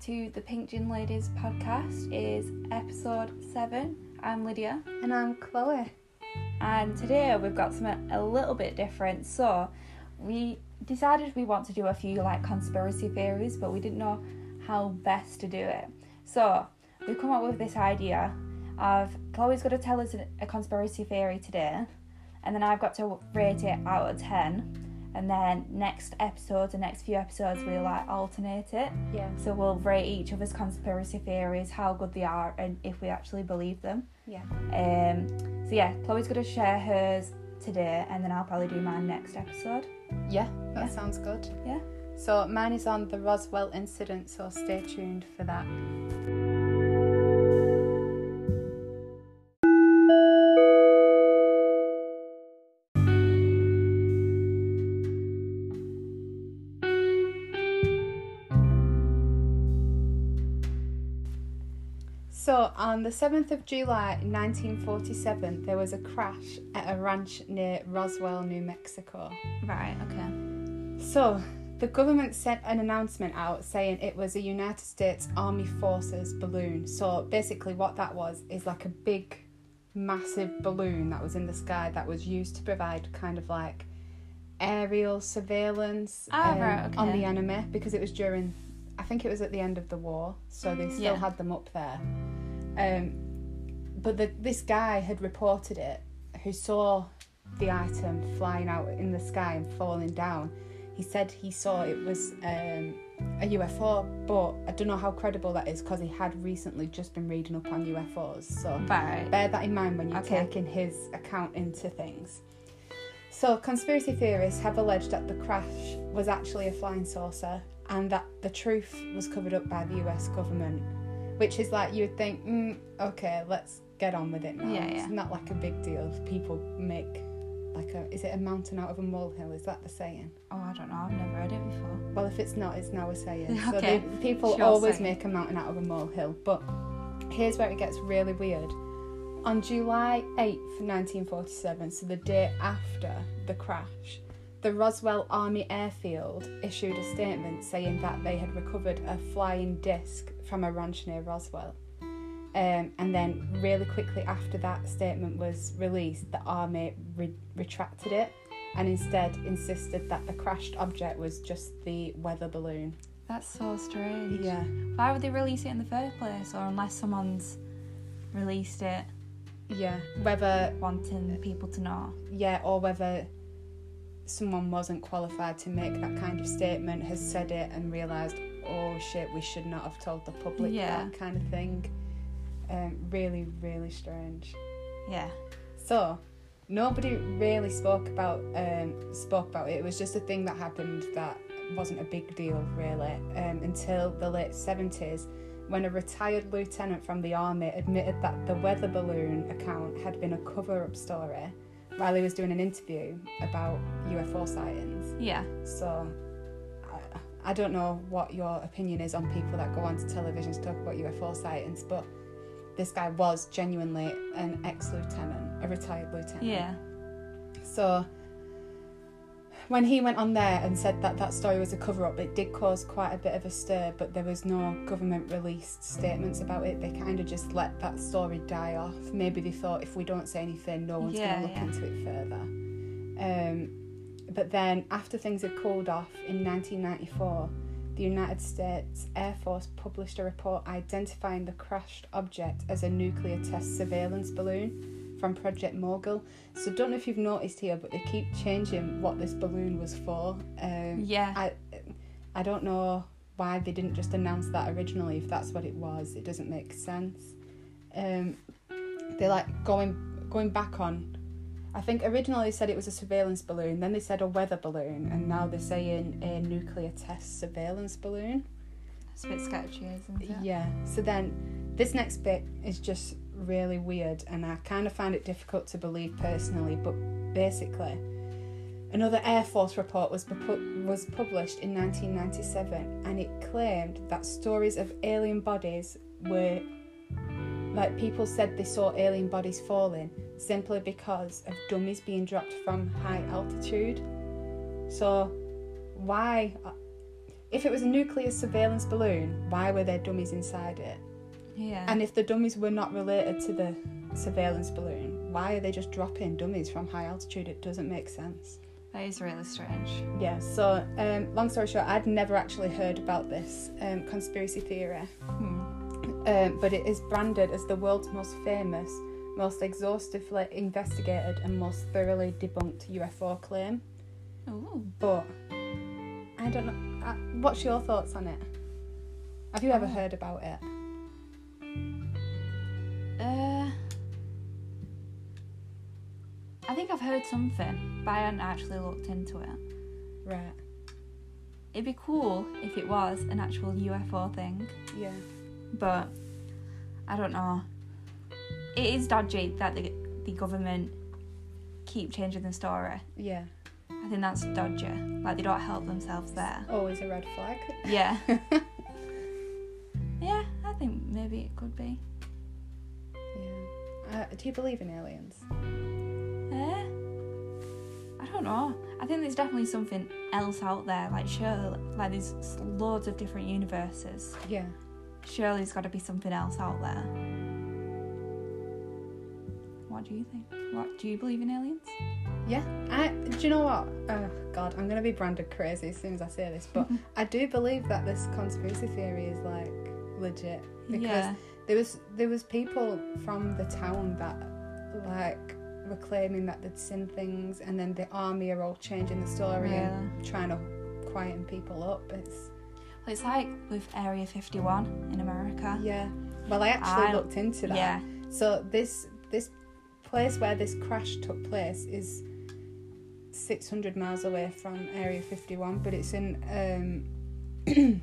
and welcome back to the Pink Gin Ladies podcast. Is episode seven. I'm Lydia, And I'm Chloe. and today we've got something a little bit different. So we decided we want to do a few like conspiracy theories, but we didn't know how best to do it. So we've come up with this idea of Chloe's got to tell us a- a conspiracy theory today, and then I've got to rate it out of ten. And then next episode, the next few episodes, we'll like alternate it. Yeah. So we'll rate each other's conspiracy theories, how good they are, and if we actually believe them. Yeah. Um, so yeah, Chloe's gonna share hers today, and then I'll probably do mine next episode. Yeah, that Yeah. sounds good. Yeah. So mine is on the Roswell incident, so stay tuned for that. So, on the 7th of July 1947, there was a crash at a ranch near Roswell, New Mexico. Right. Okay. So, the government sent an announcement out saying it was a United States Army Forces balloon. So, basically, what that was is like a big, massive balloon that was in the sky that was used to provide kind of like aerial surveillance Ah, right, on the enemy because it was during, I think it was at the end of the war, so they still Yeah. had them up there. Um, but the, this guy had reported it who saw the item flying out in the sky and falling down. He said he saw it was um, a UFO, but I don't know how credible that is because he had recently just been reading up on UFOs. So Right. bear that in mind when you're Okay. taking his account into things. So, conspiracy theorists have alleged that the crash was actually a flying saucer and that the truth was covered up by the US government, which is like you would think, mm, okay, let's get on with it now. Yeah, It's not like a big deal if people make like a is it a mountain out of a molehill? Is that the saying? Oh, I don't know. I've never heard it before. Well, if it's not, it's now a saying. So Okay. they, people Sure always saying. make a mountain out of a molehill. But here's where it gets really weird. On July 8th, 1947, so the day after the crash, the Roswell Army Airfield issued a statement saying that they had recovered a flying disc from a ranch near Roswell. Um, and then, really quickly after that statement was released, the army re- retracted it and instead insisted that the crashed object was just the weather balloon. That's so strange. Yeah, Why would they release it in the first place, or unless someone's released it yeah. Whether wanting people to know? yeah, or whether someone wasn't qualified to make that kind of statement, has said it and realised, oh shit, we should not have told the public Yeah. that kind of thing. Um, really, really strange. Yeah. So, nobody really spoke about um, spoke about it. It was just a thing that happened that wasn't a big deal really um, until the late seventies, when a retired lieutenant from the army admitted that the weather balloon account had been a cover-up story while he was doing an interview about UFO sightings. Yeah. So. I- I don't know what your opinion is on people that go onto television to talk about UFO sightings, but this guy was genuinely an ex lieutenant, a retired lieutenant. Yeah. So when he went on there and said that that story was a cover up, it did cause quite a bit of a stir, but there was no government released statements about it. They kind of just let that story die off. Maybe they thought if we don't say anything, no one's Yeah, going to look yeah. into it further. Um, but then after things had cooled off in 1994, the United States Air Force published a report identifying the crashed object as a nuclear test surveillance balloon from Project Mogul. So don't know if you've noticed here, but they keep changing what this balloon was for. Um, Yeah. I I don't know why they didn't just announce that originally. If that's what it was, it doesn't make sense. Um, they're like going going back on. I think originally they said it was a surveillance balloon, then they said a weather balloon, and now they're saying a nuclear test surveillance balloon. It's a bit sketchy, isn't it? Yeah. So then this next bit is just really weird and I kind of find it difficult to believe personally, but basically another Air Force report was pu- was published in 1997 and it claimed that stories of alien bodies were like people said they saw alien bodies falling simply because of dummies being dropped from high altitude. So why uh, if it was a nuclear surveillance balloon, why were there dummies inside it? Yeah. And if the dummies were not related to the surveillance balloon, why are they just dropping dummies from high altitude? It doesn't make sense. that is really strange. Yeah, so um, long story short, I'd never actually heard about this um, conspiracy theory, Hmm. um, but it is branded as the world's most famous, most exhaustively investigated, and most thoroughly debunked UFO claim. Ooh. But I don't know. Uh, what's your thoughts on it? Have you ever Oh. heard about it? Uh, I think I've heard something, but I hadn't actually looked into it. Right. It'd be cool if it was an actual UFO thing, Yeah. but I don't know. It is dodgy that the the government keep changing the story. Yeah. I think that's dodgy. Like they don't help themselves there. Always a red flag. Yeah. yeah, I think maybe it could be. Yeah. Do you believe in aliens? Eh? I don't know. I think there's definitely something else out there. Like surely, like there's loads of different universes. Yeah. Surely there's got to be something else out there. What do you think? What do you believe in aliens? Yeah. I. Do you know what? Oh God, I'm gonna be branded crazy as soon as I say this, but I do believe that this conspiracy theory is like legit because yeah, there was there was people from the town that like were claiming that they'd seen things, and then the army are all changing the story and trying to quieten people up. It's Well, it's like with Area 51 in America. yeah. Well, I actually I- looked into that. Yeah, So this this place where this crash took place is 600 miles away from Area 51, but it's in um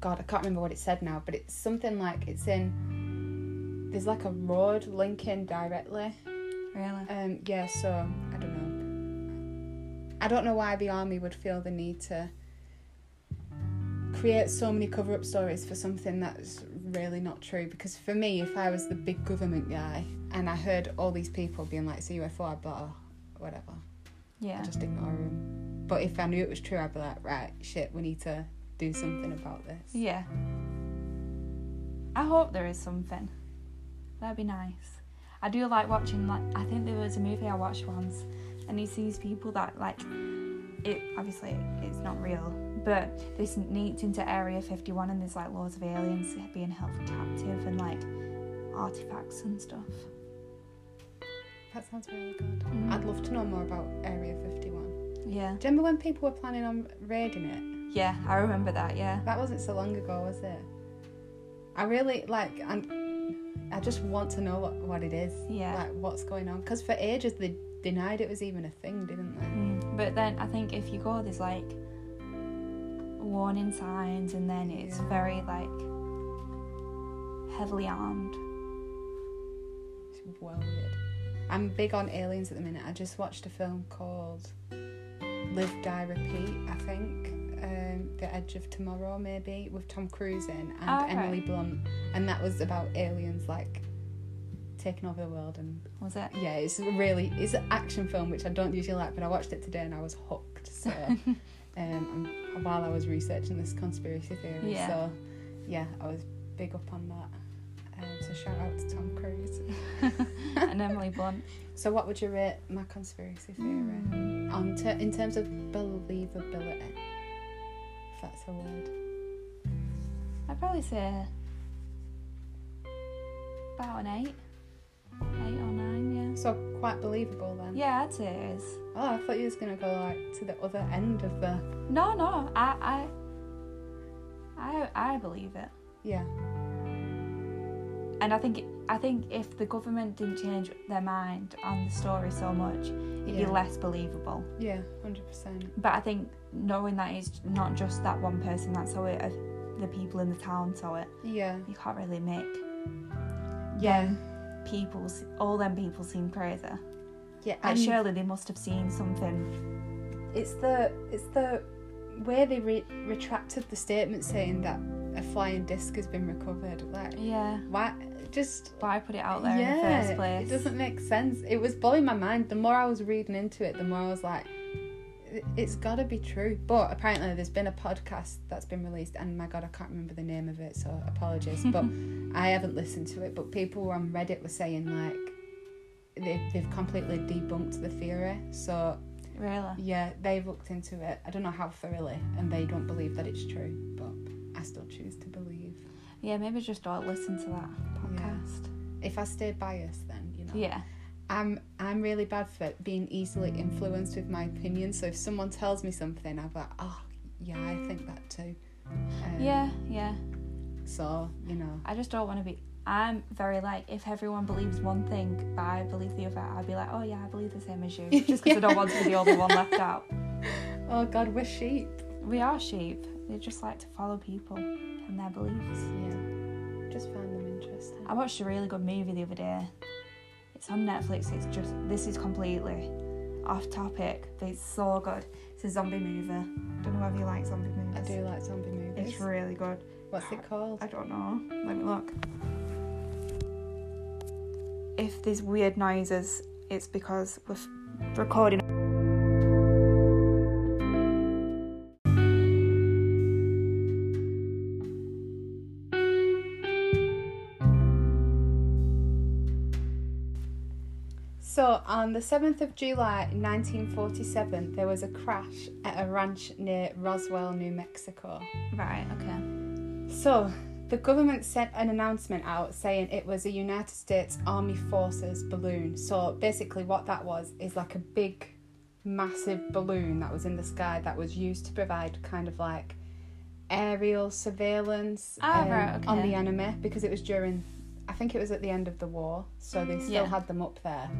God, I can't remember what it said now, but it's something like it's in there's like a road linking directly. really. Um yeah, so I don't know. I don't know why the army would feel the need to create so many cover up stories for something that's really not true because for me if I was the big government guy and I heard all these people being like it's a UFO I'd be like oh, whatever Yeah, I'd just ignore them but if I knew it was true I'd be like right shit we need to do something about this yeah. I hope there is something. That'd be nice. I do like watching. Like I think there was a movie I watched once, and it's these people that like it. Obviously, it's not real, but they sneaked into Area 51, and there's like loads of aliens being held captive and like artifacts and stuff. that sounds really good Mm. I'd love to know more about Area 51 Yeah, do you remember when people were planning on raiding it yeah, I remember that. Yeah, That wasn't so long ago, was it? I really like, and I just want to know what, what it is, yeah. like what's going on. Because for ages they denied it was even a thing, didn't they? Mm, But then I think if you go, there's like warning signs, and then it's Yeah. very like heavily armed. It's well weird. I'm big on aliens at the minute. I just watched a film called Live, Die, Repeat. I think um, The Edge of Tomorrow, maybe with Tom Cruise in and Oh, okay. Emily Blunt, and that was about aliens like taking over the world and Was it? yeah, it's really it's an action film which I don't usually like, but I watched it today and I was hooked. So, um, and while I was researching this conspiracy theory, Yeah. so yeah, I was big up on that. Um, so shout out to Tom Cruise. and Emily Blunt. So, what would you rate my conspiracy theory Mm. on ter- in terms of believability? If that's a word. I'd probably say about an eight, eight or nine. yeah. So quite believable then. Yeah, I'd say it is. Oh, I thought you was gonna go like to the other end of the. No, no, I, I, I, I believe it. Yeah. And I think I think if the government didn't change their mind on the story so much, it'd Yeah. be less believable. Yeah. Hundred percent. But I think knowing that it's not just that one person that saw it, uh, the people in the town saw it, Yeah. you can't really make Yeah. people, all them people seem crazy. Yeah. Like and- surely they must have seen something. It's the it's the way they re- retracted the statement saying that a flying disc has been recovered. Like Yeah. why? Just Why put it out there yeah, in the first place? it doesn't make sense. It was blowing my mind. The more I was reading into it, the more I was like, it- it's got to be true. But apparently, there's been a podcast that's been released, and my God, I can't remember the name of it, so apologies. but I haven't listened to it. But people on Reddit were saying like they they've completely debunked the theory. So Really? yeah, they've looked into it. I don't know how thoroughly, and they don't believe that it's true. But I still choose to believe. Yeah, maybe just don't listen to that. If I stay biased, then you know. Yeah. I'm I'm really bad for being easily influenced with my opinion. So if someone tells me something, I'm like, oh yeah, I think that too. Um, Yeah, yeah. So you know, I just don't want to be. I'm very like, if everyone believes one thing, but I believe the other, I'd be like, oh yeah, I believe the same as you. Just because I don't want to be the only one left out. oh God, we're sheep. We are sheep. We just like to follow people and their beliefs. Yeah, just find them interesting. I watched a really good movie the other day. It's on Netflix. It's just this is completely off topic, but it's so good. It's a zombie movie. I don't know whether you like zombie movies. I do like zombie movies. It's really good. What's it called? I don't know. Let me look. If there's weird noises, it's because we're f- recording. So, on the 7th of July 1947, there was a crash at a ranch near Roswell, New Mexico. Right. Okay. So, the government sent an announcement out saying it was a United States Army Forces balloon. So, basically, what that was is like a big, massive balloon that was in the sky that was used to provide kind of like aerial surveillance Ah, um, right, on the enemy because it was during, I think it was at the end of the war, so they still Yeah. had them up there.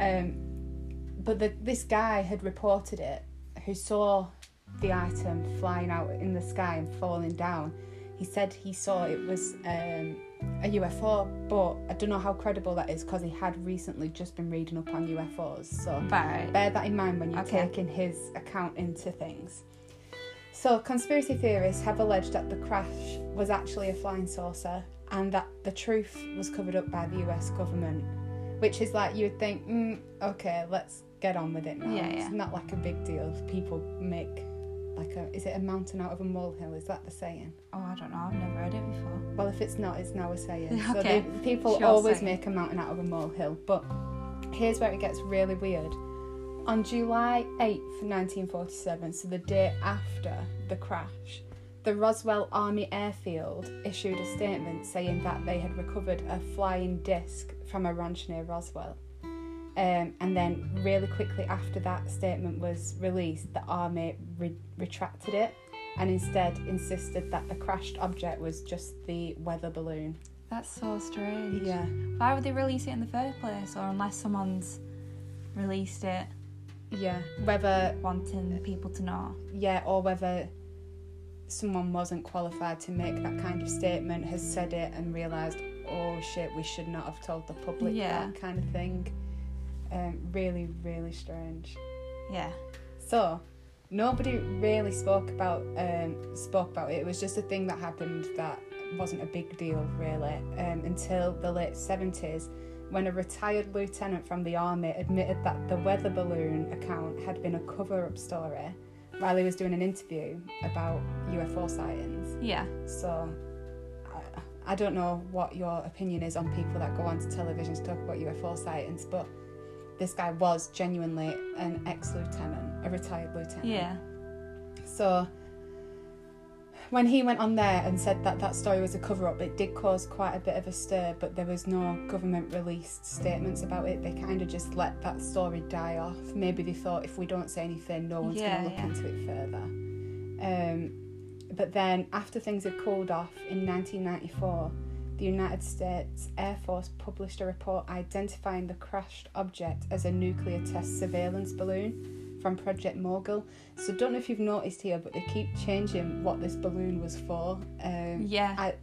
Um, but the, this guy had reported it, who saw the item flying out in the sky and falling down. He said he saw it was um, a UFO, but I don't know how credible that is because he had recently just been reading up on UFOs. So Right. bear that in mind when you're Okay. taking his account into things. So, conspiracy theorists have alleged that the crash was actually a flying saucer and that the truth was covered up by the US government, which is like you would think, mm, okay, let's get on with it now. Yeah, It's not like a big deal if people make like a is it a mountain out of a molehill? Is that the saying? Oh, I don't know. I've never heard it before. Well, if it's not, it's now a saying. So Okay. they, people Sure always saying. make a mountain out of a molehill. But here's where it gets really weird. On July 8th, 1947, so the day after the crash, the Roswell Army Airfield issued a statement saying that they had recovered a flying disc from a ranch near Roswell. Um, and then, really quickly after that statement was released, the army re- retracted it and instead insisted that the crashed object was just the weather balloon. That's so strange. Yeah. Why would they release it in the first place? Or unless someone's released it Yeah. Whether, wanting people to know. yeah, or whether someone wasn't qualified to make that kind of statement, has said it and realised, oh shit, we should not have told the public Yeah. that kind of thing. Um, really, really strange. Yeah. So, nobody really spoke about um, spoke about it. It was just a thing that happened that wasn't a big deal really um, until the late seventies, when a retired lieutenant from the army admitted that the weather balloon account had been a cover-up story while he was doing an interview about UFO sightings. Yeah. So. I- I don't know what your opinion is on people that go onto television to talk about UFO sightings, but this guy was genuinely an ex lieutenant, a retired lieutenant. Yeah. So when he went on there and said that that story was a cover up, it did cause quite a bit of a stir, but there was no government released statements about it. They kind of just let that story die off. Maybe they thought if we don't say anything, no one's Yeah, going to look yeah. into it further. Um, but then, after things had cooled off in 1994, the United States Air Force published a report identifying the crashed object as a nuclear test surveillance balloon from Project Mogul. So, don't know if you've noticed here, but they keep changing what this balloon was for. Um, Yeah. I,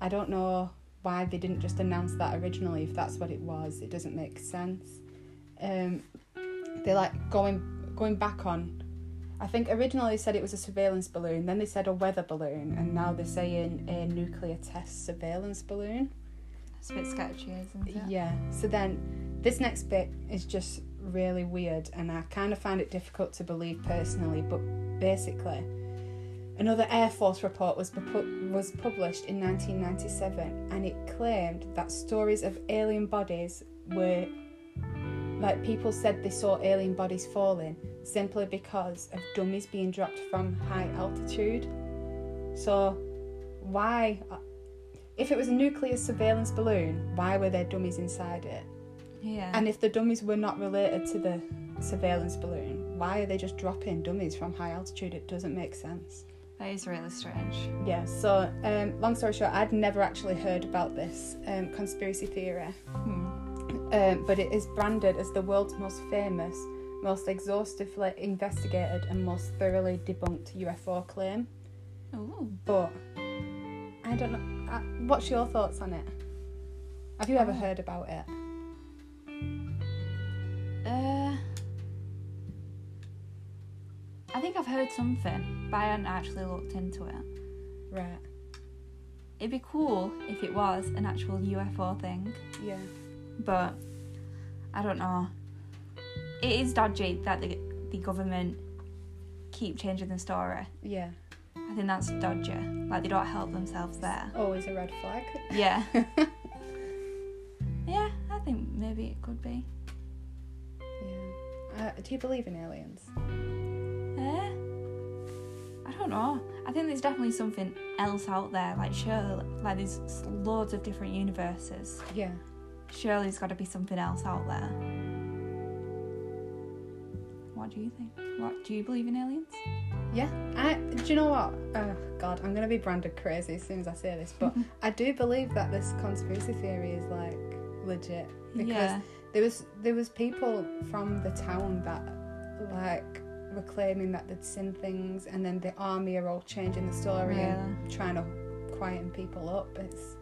I don't know why they didn't just announce that originally. If that's what it was, it doesn't make sense. Um, they're like going going back on. I think originally they said it was a surveillance balloon, then they said a weather balloon, and now they're saying a nuclear test surveillance balloon. It's a bit sketchy, isn't it? Yeah. So then this next bit is just really weird, and I kind of find it difficult to believe personally. But basically, another Air Force report was pu- was published in 1997, and it claimed that stories of alien bodies were like people said they saw alien bodies falling simply because of dummies being dropped from high altitude. So, why, uh, if it was a nuclear surveillance balloon, why were there dummies inside it? Yeah. And if the dummies were not related to the surveillance balloon, why are they just dropping dummies from high altitude? It doesn't make sense. that is really strange. Yeah, so um, long story short, I'd never actually heard about this um, conspiracy theory, Hmm. um, but it is branded as the world's most famous, most exhaustively investigated, and most thoroughly debunked UFO claim. Ooh. But I don't know. Uh, what's your thoughts on it? Have you ever Oh. heard about it? Think I've heard something, but I hadn't actually looked into it. Right. It'd be cool if it was an actual UFO thing, Yeah. but I don't know. It is dodgy that the the government keep changing the story. Yeah. I think that's dodgy. Like they don't help themselves there. Always a red flag. Yeah. yeah, I think maybe it could be. Yeah. Uh, do you believe in aliens? Eh? I don't know. I think there's definitely something else out there. Like surely, like there's loads of different universes. Yeah. Surely there's got to be something else out there. What do you think? What do you believe in aliens? Yeah. I. Do you know what? Oh God, I'm gonna be branded crazy as soon as I say this, but I do believe that this conspiracy theory is like legit because yeah, there was there was people from the town that like were claiming that they'd seen things, and then the army are all changing the story and trying to quieten people up. It's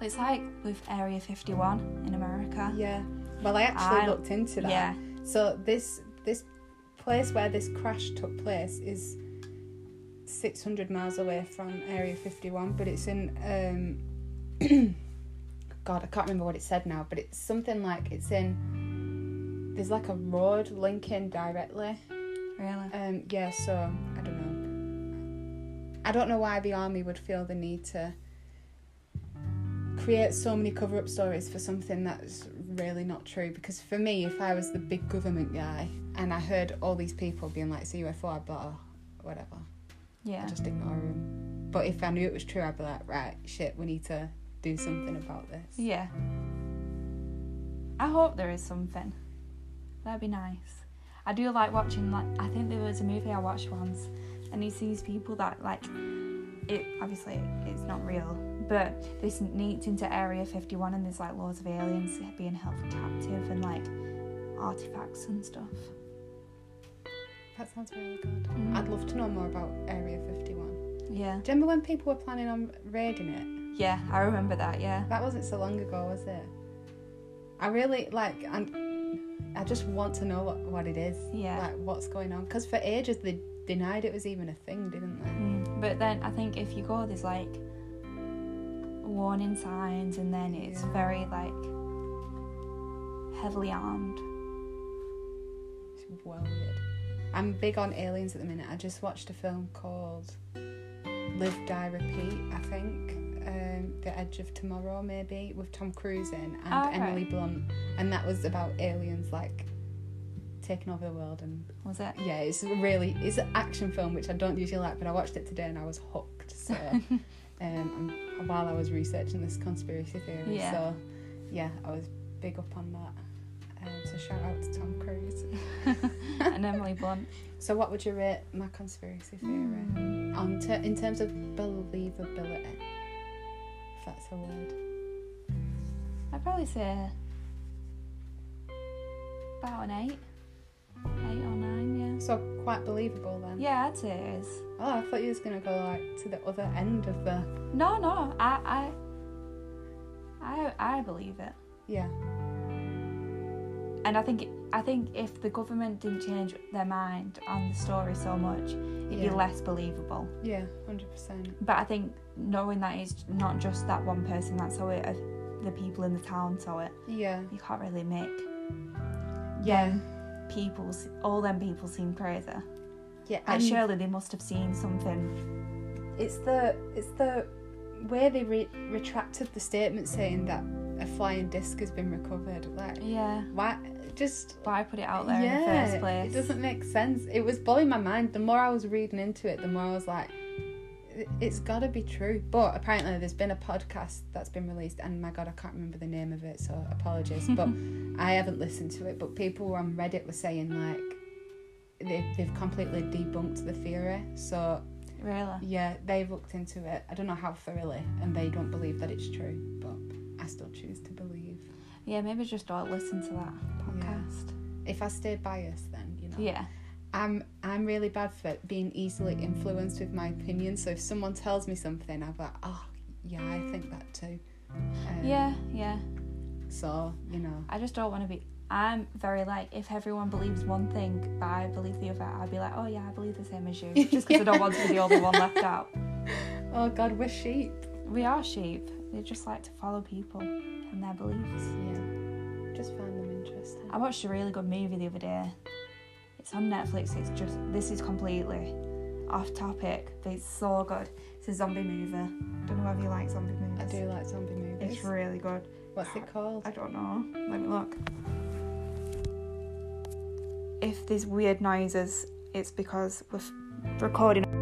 Well, it's like with Area 51 in America. yeah. Well, I actually I- looked into that. Yeah, So this this place where this crash took place is 600 miles away from Area 51, but it's in um God, I can't remember what it said now, but it's something like it's in there's like a road linking directly. Really. Um yeah, so I don't know. I don't know why the army would feel the need to create so many cover up stories for something that's really not true because for me if I was the big government guy and I heard all these people being like it's a UFO I'd be like oh, whatever Yeah, I'd just ignore them but if I knew it was true I'd be like right shit we need to do something about this yeah. I hope there is something. That'd be nice. I do like watching. Like I think there was a movie I watched once, and it's these people that like it. Obviously, it's not real, but they sneaked into Area 51, and there's like loads of aliens being held captive and like artifacts and stuff. that sounds really good Mm. I'd love to know more about Area 51 Yeah. do you remember when people were planning on raiding it yeah, I remember that. Yeah, That wasn't so long ago, was it? I really like, and I just want to know what, what it is, yeah. like what's going on. Because for ages they denied it was even a thing, didn't they? Mm, But then I think if you go, there's like warning signs, and then it's Yeah. very like heavily armed. It's well weird. I'm big on aliens at the minute. I just watched a film called Live, Die, Repeat. I think um, The Edge of Tomorrow, maybe with Tom Cruise in and Oh, okay. Emily Blunt, and that was about aliens like taking over the world and Was it? yeah, it's really it's an action film which I don't usually like, but I watched it today and I was hooked. So, um, and while I was researching this conspiracy theory, Yeah. so yeah, I was big up on that. Um, so shout out to Tom Cruise. and Emily Blunt. So, what would you rate my conspiracy theory Mm. on ter- in terms of believability? If that's a word. I'd probably say about an eight, eight or nine. yeah. So quite believable then. Yeah, I'd say it is. Oh, I thought you was gonna go like to the other end of the. No, no, I, I, I, I believe it. Yeah. And I think I think if the government didn't change their mind on the story so much, it'd Yeah. be less believable. Yeah. Hundred percent. But I think knowing that it's not just that one person that saw it, uh, the people in the town saw it, Yeah. you can't really make. Yeah. people, all them people seem crazy. Yeah, Like and surely they must have seen something. it's the it's the way they re- retracted the statement saying that a flying disc has been recovered. Like, Yeah. why? Just Why put it out there yeah, in the first place? it doesn't make sense. It was blowing my mind. The more I was reading into it, the more I was like, "It- it's got to be true. But apparently, there's been a podcast that's been released, and my god, I can't remember the name of it, so apologies. but I haven't listened to it. But people on Reddit were saying like they they've completely debunked the theory. So Really? yeah, they've looked into it. I don't know how thoroughly, and they don't believe that it's true. But I still choose to believe. Yeah, maybe just don't listen to that. If I stay biased, then you know. Yeah. I'm I'm really bad for being easily influenced with my opinion. So if someone tells me something, I'm like, oh yeah, I think that too. Um, Yeah, yeah. So you know, I just don't want to be. I'm very like, if everyone believes one thing, but I believe the other, I'd be like, oh yeah, I believe the same as you. Just because I don't want to be the only one left out. oh God, we're sheep. We are sheep. We just like to follow people and their beliefs. Yeah, just find them interesting. I watched a really good movie the other day. It's on Netflix. It's just this is completely off topic, but it's so good. It's a zombie movie. I don't know whether you like zombie movies. I do like zombie movies. It's really good. What's it called? I don't know. Let me look. If there's weird noises, it's because we're f- recording.